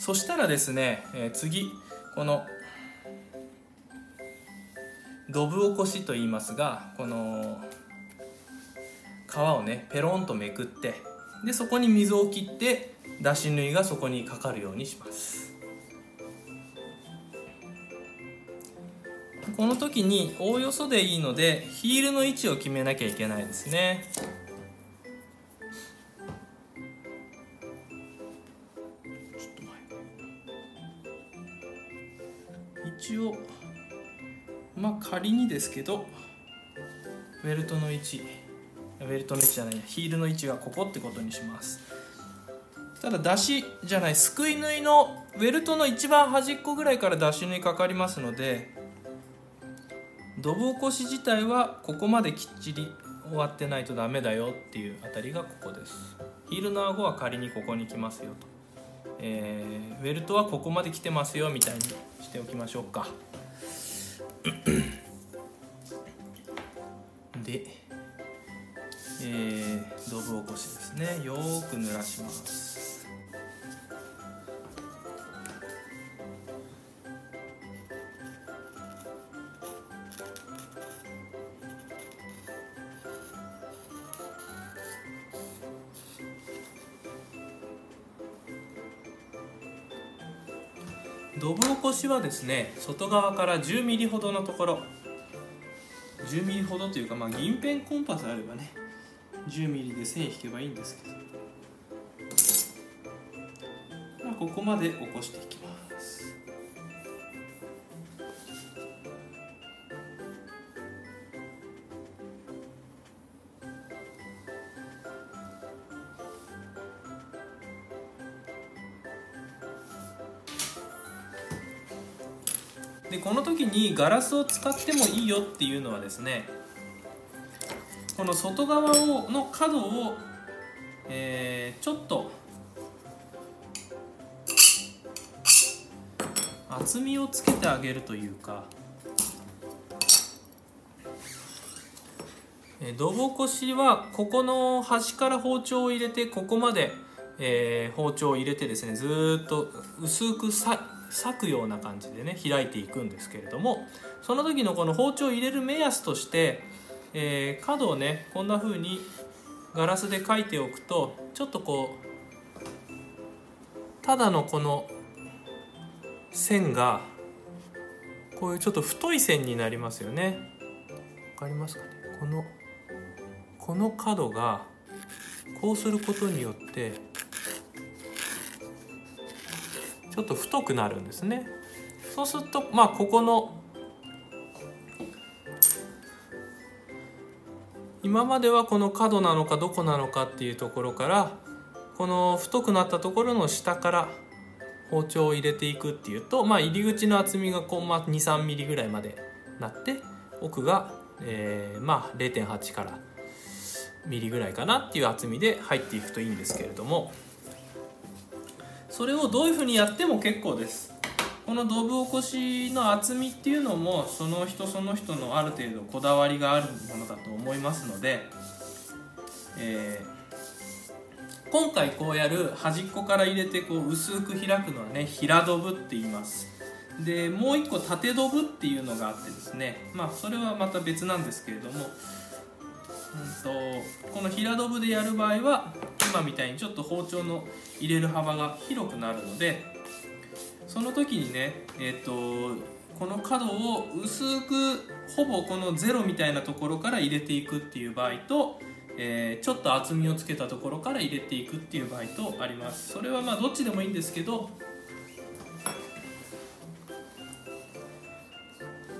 そしたらですね、え次このドブ起こしと言いますがこの皮をねペロンとめくってでそこに水を切ってだし縫いがそこにかかるようにします。この時におおよそでいいのでヒールの位置を決めなきゃいけないですね。仮にですけどベルトの位置ベルトの位置じゃないヒールの位置はここってことにします。ただ出しじゃないすくい縫いのベルトの一番端っこぐらいから出し縫いかかりますのでドブ起こし自体はここまできっちり終わってないとダメだよっていうあたりがここです。ヒールの顎は仮にここに来ますよと、えー、ベルトはここまで来てますよみたいにしておきましょうか。で、えー、ドブ起こしですね。よーく濡らします。ドブ起こしはですね外側から 10mm ほどのところ 10mm ほどというか、まあ、銀ペンコンパスあればね 10mm で線引けばいいんですけど、まあ、ここまで起こしていきます。でこの時にガラスを使ってもいいよっていうのはですねこの外側をの角を、えーちょっと厚みをつけてあげるというかえードボコシはここの端から包丁を入れてここまで、えー包丁を入れてですねずっと薄くさ裂くような感じでね開いていくんですけれどもその時のこの包丁を入れる目安として、えー角をねこんな風にガラスで描いておくとちょっとこうただのこの線がこういうちょっと太い線になりますよね。わかりますかね？このこの角がこうすることによってちょっと太くなるんですね。そうするとまあここの今まではこの角なのかどこなのかっていうところからこの太くなったところの下から包丁を入れていくっていうと、まあ、入り口の厚みがこう、まあ、23ミリぐらいまでなって奥が、えーまあ、0.8からミリぐらいかなっていう厚みで入っていくといいんですけれども。それをどういうふうにやっても結構です。この道具起こしの厚みっていうのもその人その人のある程度こだわりがあるものだと思いますので、えー今回こうやる端っこから入れてこう薄く開くのはね平ドブって言います。でもう一個縦ドブっていうのがあってですねまあそれはまた別なんですけれども、うん、とこの平ドブでやる場合は今みたいにちょっと包丁の入れる幅が広くなるのでその時にねえっ、とこの角を薄くほぼこのゼロみたいなところから入れていくっていう場合と、えーちょっと厚みをつけたところから入れていくっていう場合とあります。それはまあどっちでもいいんですけど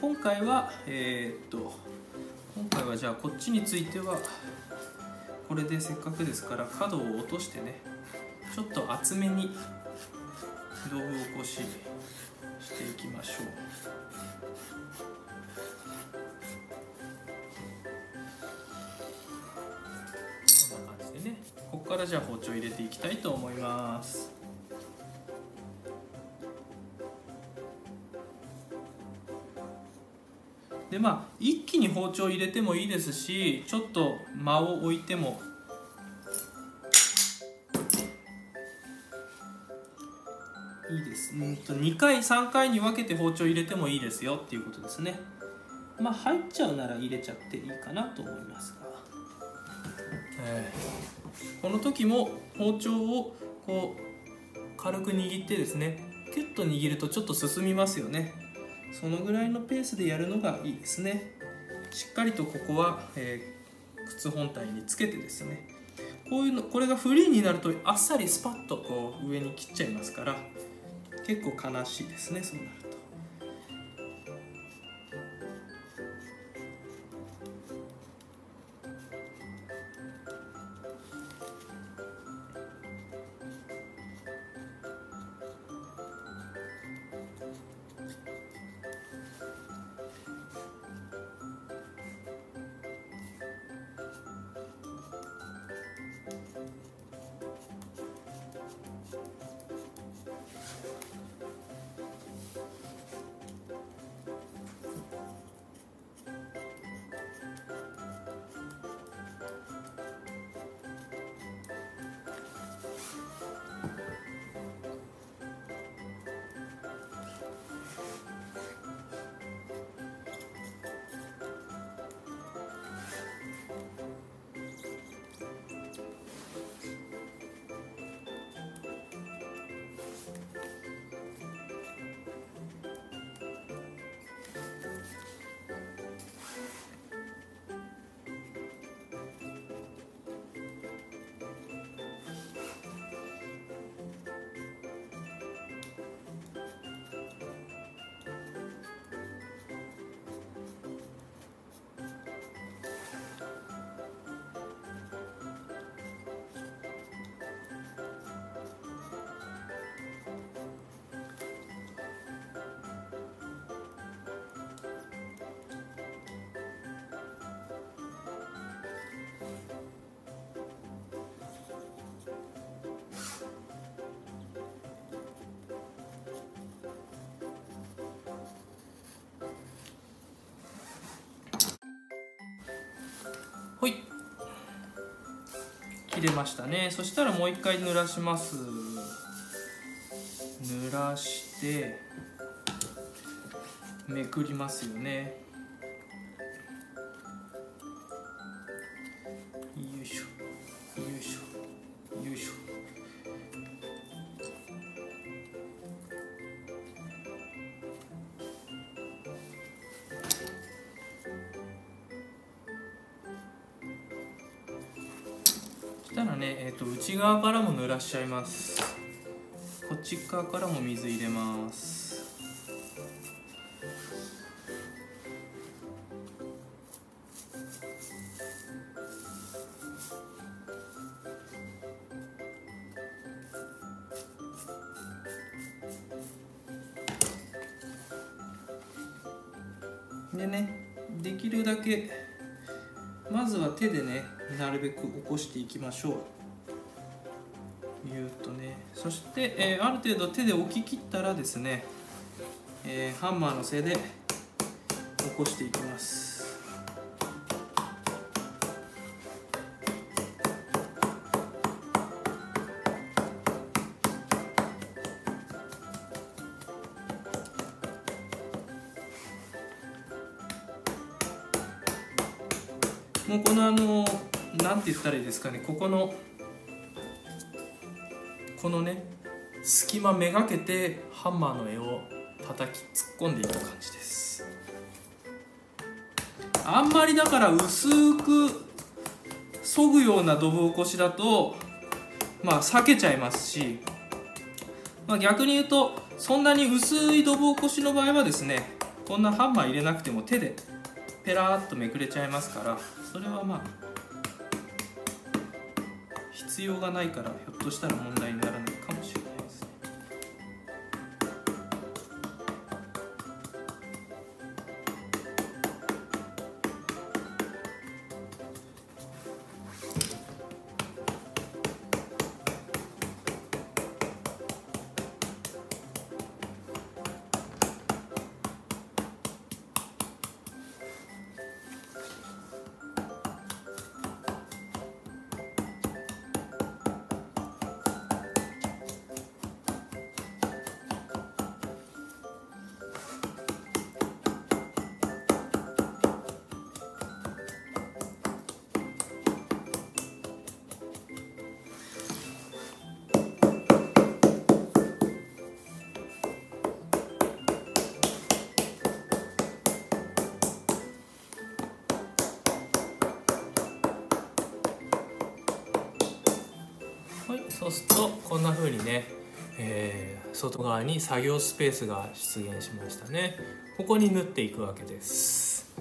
今回はえーっと今回はじゃあこっちについてはこれでせっかくですから角を落としてねちょっと厚めに道具起こししていきましょう。こんな感じでねここからじゃあ包丁入れていきたいと思います。でまあ一気に包丁入れてもいいですしちょっと間を置いても。いいですうんと2回3回に分けて包丁入れてもいいですよっていうことですね。まあ入っちゃうなら入れちゃっていいかなと思いますが、えーこの時も包丁をこう軽く握ってですねキュッと握るとちょっと進みますよね。そのぐらいのペースでやるのがいいですねしっかりとここは、えー靴本体につけてですねこういうのこれがフリーになるとあっさりスパッとこう上に切っちゃいますから結構悲しいですねそうなると。出ましたね。そしたらもう一回濡らします。濡らしてめくりますよね。したらね、えー、と内側からも濡らしちゃいます。こっち側からも水入れます。でねできるだけまずは手でねなるべく起こしていきましょう。ぎゅーっとね。そして、えーある程度手で置き切ったらですね、えーハンマーの背で起こしていきます。もうこのあのなんて言ったらいいですかねここのこのね隙間めがけてハンマーの柄を叩き突っ込んでいく感じです。あんまりだから薄く削ぐようなドブ起こしだとまあ避けちゃいますし、まあ、逆に言うとそんなに薄いドブ起こしの場合はですねこんなハンマー入れなくても手でペラーっとめくれちゃいますからそれはまあ必要がないからひょっとしたら問題になそうするとこんな風にね、えー外側に作業スペースが出現しましたね。ここに縫っていくわけです。